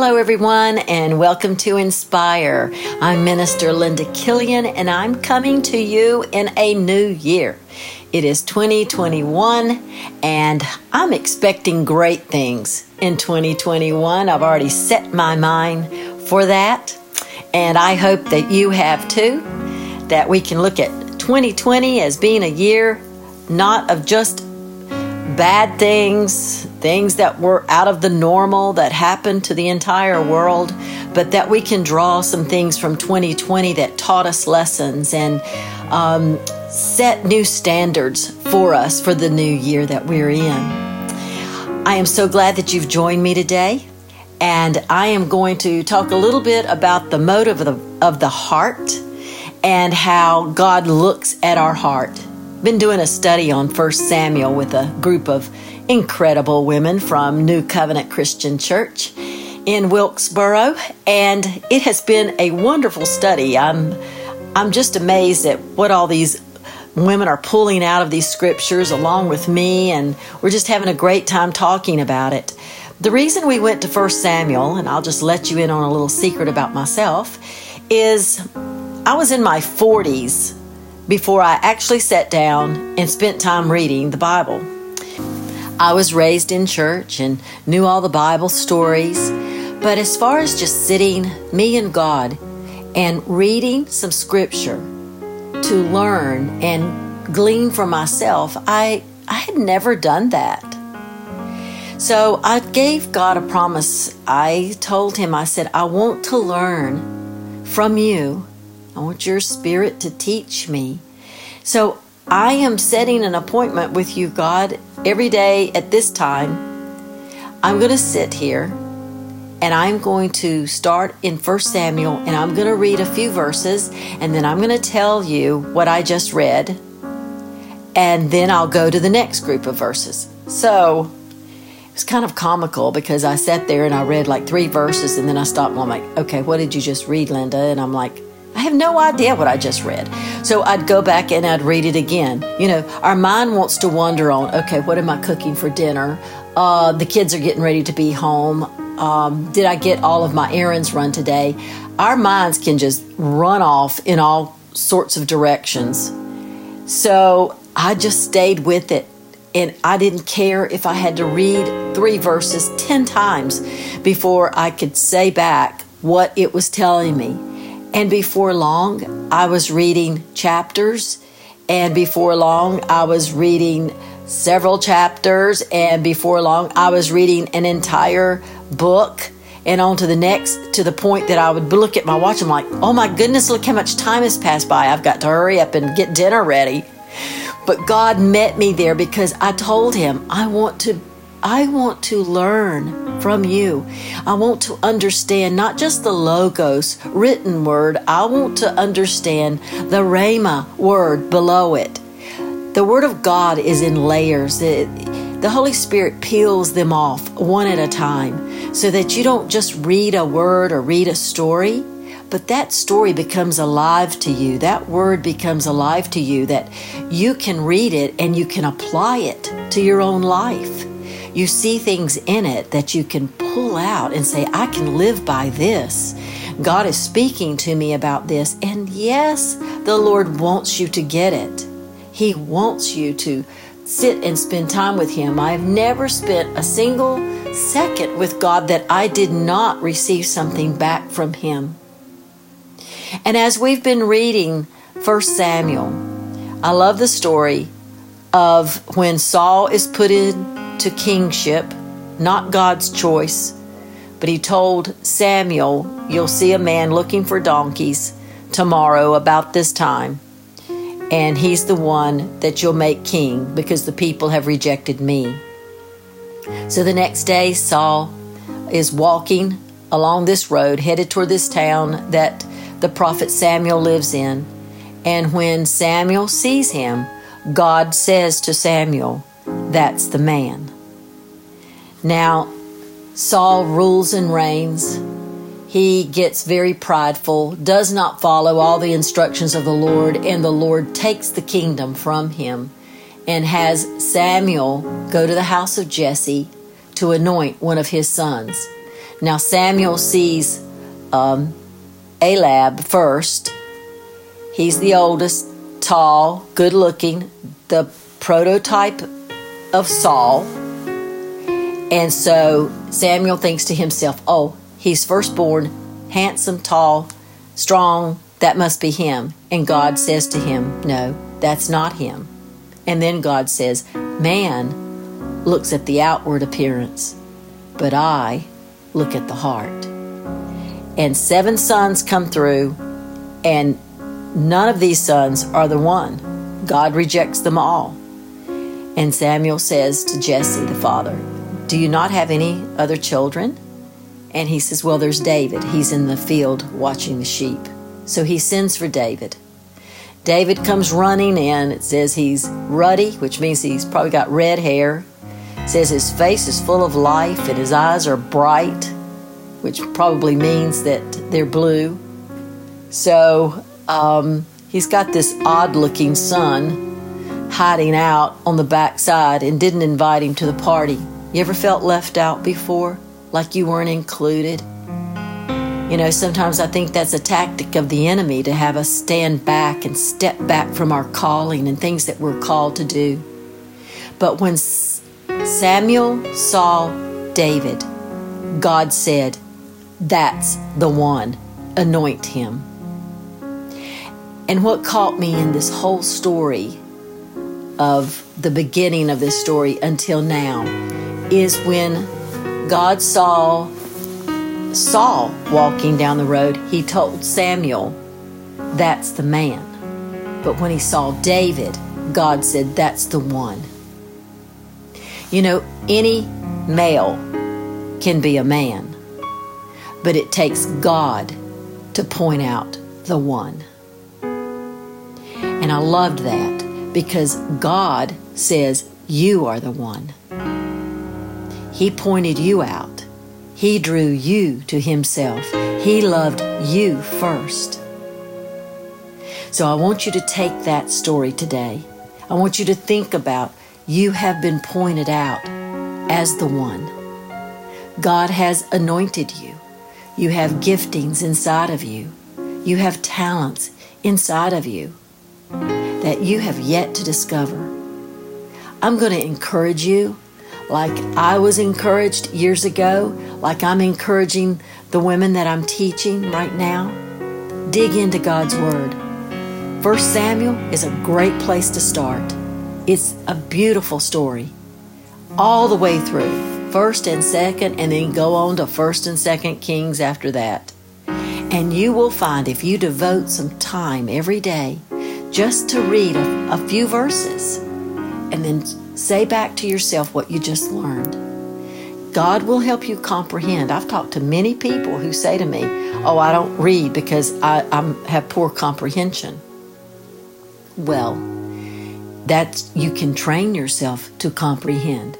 Hello, everyone, and welcome to Inspire. I'm Minister Linda Killian, and I'm coming to you in a new year. It is 2021, and I'm expecting great things in 2021. I've already set my mind for that, and I hope that you have too. That we can look at 2020 as being a year not of just bad things, things that were out of the normal that happened to the entire world, but that we can draw some things from 2020 that taught us lessons and um, set new standards for us for the new year that we're in. I am so glad that you've joined me today, and I am going to talk a little bit about the motive of the, of the heart and how God looks at our heart been doing a study on 1 Samuel with a group of incredible women from New Covenant Christian Church in Wilkesboro, and it has been a wonderful study. I'm I'm just amazed at what all these women are pulling out of these scriptures along with me, and we're just having a great time talking about it. The reason we went to 1 Samuel, and I'll just let you in on a little secret about myself, is I was in my 40s before I actually sat down and spent time reading the Bible. I was raised in church and knew all the Bible stories, but as far as just sitting, me and God, and reading some scripture to learn and glean for myself, I, I had never done that. So I gave God a promise. I told him, I said, I want to learn from you I want your spirit to teach me. So I am setting an appointment with you, God, every day at this time. I'm going to sit here and I'm going to start in 1 Samuel and I'm going to read a few verses and then I'm going to tell you what I just read. And then I'll go to the next group of verses. So it was kind of comical because I sat there and I read like three verses and then I stopped and I'm like, okay, what did you just read, Linda? And I'm like, I have no idea what I just read. So I'd go back and I'd read it again. You know, our mind wants to wander on, okay, what am I cooking for dinner? Uh, the kids are getting ready to be home. Um, did I get all of my errands run today? Our minds can just run off in all sorts of directions. So I just stayed with it. And I didn't care if I had to read three verses 10 times before I could say back what it was telling me. And before long, I was reading chapters, and before long, I was reading several chapters, and before long, I was reading an entire book. And on to the next, to the point that I would look at my watch. I'm like, oh my goodness, look how much time has passed by. I've got to hurry up and get dinner ready. But God met me there because I told Him, I want to I want to learn from you. I want to understand not just the logos, written word, I want to understand the Rhema word below it. The Word of God is in layers. It, the Holy Spirit peels them off one at a time so that you don't just read a word or read a story, but that story becomes alive to you. That word becomes alive to you that you can read it and you can apply it to your own life you see things in it that you can pull out and say, I can live by this. God is speaking to me about this. And yes, the Lord wants you to get it. He wants you to sit and spend time with Him. I've never spent a single second with God that I did not receive something back from Him. And as we've been reading 1 Samuel, I love the story of when Saul is put in to kingship, not God's choice. But he told Samuel, You'll see a man looking for donkeys tomorrow about this time, and he's the one that you'll make king because the people have rejected me. So the next day, Saul is walking along this road, headed toward this town that the prophet Samuel lives in. And when Samuel sees him, God says to Samuel, That's the man. Now, Saul rules and reigns. He gets very prideful, does not follow all the instructions of the Lord, and the Lord takes the kingdom from him and has Samuel go to the house of Jesse to anoint one of his sons. Now Samuel sees um, Eliab first. He's the oldest, tall, good looking, the prototype of Saul. And so Samuel thinks to himself, oh, he's firstborn, handsome, tall, strong, that must be him. And God says to him, no, that's not him. And then God says, man looks at the outward appearance, but I look at the heart. And seven sons come through, and none of these sons are the one. God rejects them all. And Samuel says to Jesse, the father, Do you not have any other children? And he says, Well, there's David. He's in the field watching the sheep. So he sends for David. David comes running in. It says he's ruddy, which means he's probably got red hair. It says his face is full of life and his eyes are bright, which probably means that they're blue. So um, he's got this odd looking son hiding out on the backside and didn't invite him to the party. You ever felt left out before? Like you weren't included? You know, sometimes I think that's a tactic of the enemy to have us stand back and step back from our calling and things that we're called to do. But when Samuel saw David, God said, That's the one, anoint him. And what caught me in this whole story of the beginning of this story until now is when God saw Saul walking down the road, he told Samuel, That's the man. But when he saw David, God said, That's the one. You know, any male can be a man, but it takes God to point out the one. And I loved that because God says, You are the one. He pointed you out. He drew you to Himself. He loved you first. So I want you to take that story today. I want you to think about you have been pointed out as the one. God has anointed you. You have giftings inside of you. You have talents inside of you that you have yet to discover. I'm going to encourage you like I was encouraged years ago, like I'm encouraging the women that I'm teaching right now. Dig into God's Word. First Samuel is a great place to start. It's a beautiful story all the way through, first and second, and then go on to first and second Kings after that. And you will find if you devote some time every day just to read a, a few verses and then say back to yourself what you just learned. God will help you comprehend. I've talked to many people who say to me, Oh, I don't read because I I'm, have poor comprehension. Well, that's you can train yourself to comprehend.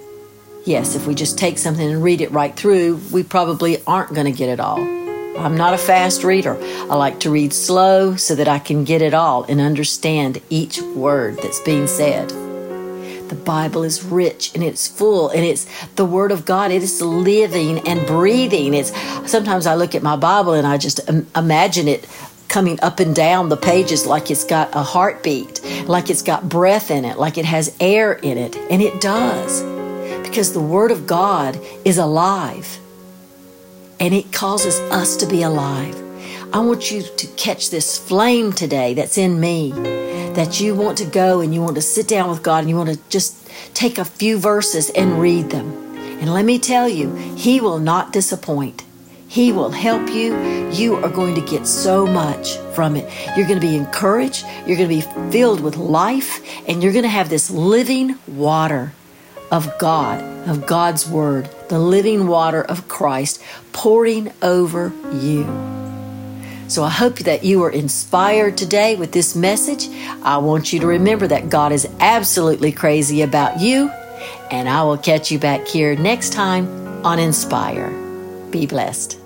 Yes, if we just take something and read it right through, we probably aren't going to get it all. I'm not a fast reader. I like to read slow so that I can get it all and understand each word that's being said. The Bible is rich and it's full and it's the Word of God. It is living and breathing. It's sometimes I look at my Bible and I just imagine it coming up and down the pages like it's got a heartbeat, like it's got breath in it, like it has air in it. And it does because the Word of God is alive and it causes us to be alive. I want you to catch this flame today that's in me that you want to go and you want to sit down with God and you want to just take a few verses and read them. And let me tell you, He will not disappoint. He will help you. You are going to get so much from it. You're going to be encouraged. You're going to be filled with life, and you're going to have this living water of God, of God's Word, the living water of Christ pouring over you. So I hope that you are inspired today with this message. I want you to remember that God is absolutely crazy about you, and I will catch you back here next time on Inspire. Be blessed.